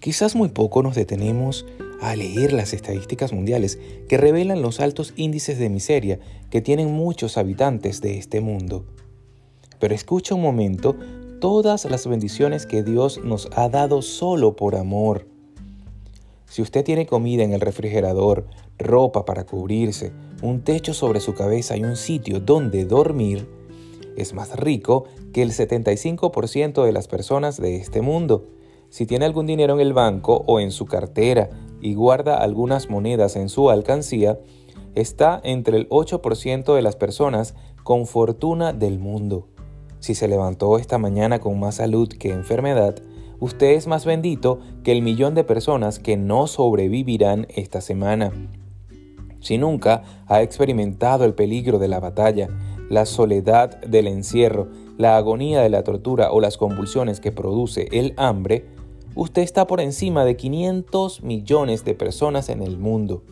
Quizás muy poco nos detenemos a leer las estadísticas mundiales que revelan los altos índices de miseria que tienen muchos habitantes de este mundo. Pero escucha un momento todas las bendiciones que Dios nos ha dado solo por amor. Si usted tiene comida en el refrigerador, ropa para cubrirse, un techo sobre su cabeza y un sitio donde dormir, es más rico que el 75% de las personas de este mundo. Si tiene algún dinero en el banco o en su cartera y guarda algunas monedas en su alcancía, está entre el 8% de las personas con fortuna del mundo. Si se levantó esta mañana con más salud que enfermedad, usted es más bendito que el millón de personas que no sobrevivirán esta semana. Si nunca ha experimentado el peligro de la batalla, la soledad del encierro, la agonía de la tortura o las convulsiones que produce el hambre, usted está por encima de 500 millones de personas en el mundo.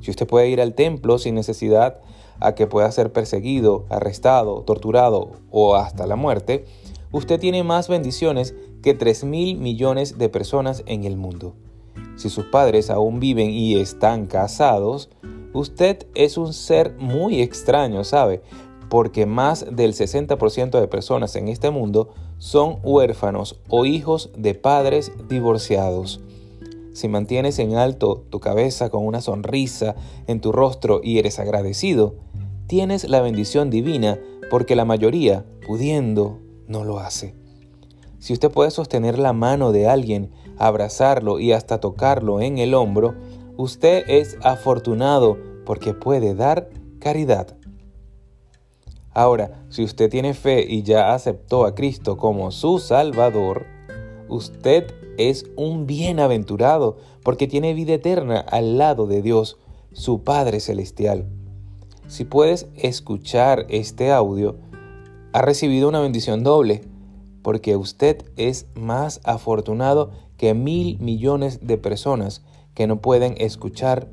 Si usted puede ir al templo sin necesidad a que pueda ser perseguido, arrestado, torturado o hasta la muerte, usted tiene más bendiciones que 3 mil millones de personas en el mundo. Si sus padres aún viven y están casados, usted es un ser muy extraño, ¿sabe? Porque más del 60% de personas en este mundo son huérfanos o hijos de padres divorciados. Si mantienes en alto tu cabeza con una sonrisa en tu rostro y eres agradecido, tienes la bendición divina porque la mayoría, pudiendo, no lo hace. Si usted puede sostener la mano de alguien, abrazarlo y hasta tocarlo en el hombro, usted es afortunado porque puede dar caridad. Ahora, si usted tiene fe y ya aceptó a Cristo como su Salvador, usted es un bienaventurado porque tiene vida eterna al lado de Dios, su Padre Celestial. Si puedes escuchar este audio, ha recibido una bendición doble, porque usted es más afortunado que mil millones de personas que no pueden escuchar,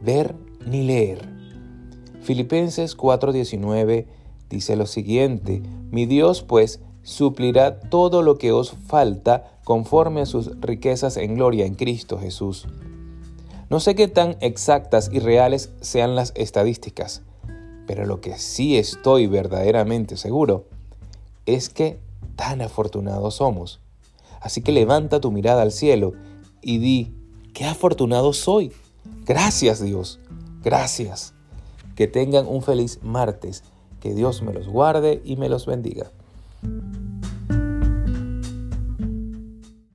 ver ni leer. Filipenses 4:19 dice lo siguiente, mi Dios pues suplirá todo lo que os falta conforme a sus riquezas en gloria en Cristo Jesús. No sé qué tan exactas y reales sean las estadísticas, pero lo que sí estoy verdaderamente seguro es que tan afortunados somos. Así que levanta tu mirada al cielo y di, qué afortunado soy. Gracias Dios. Gracias. Que tengan un feliz martes. Que Dios me los guarde y me los bendiga.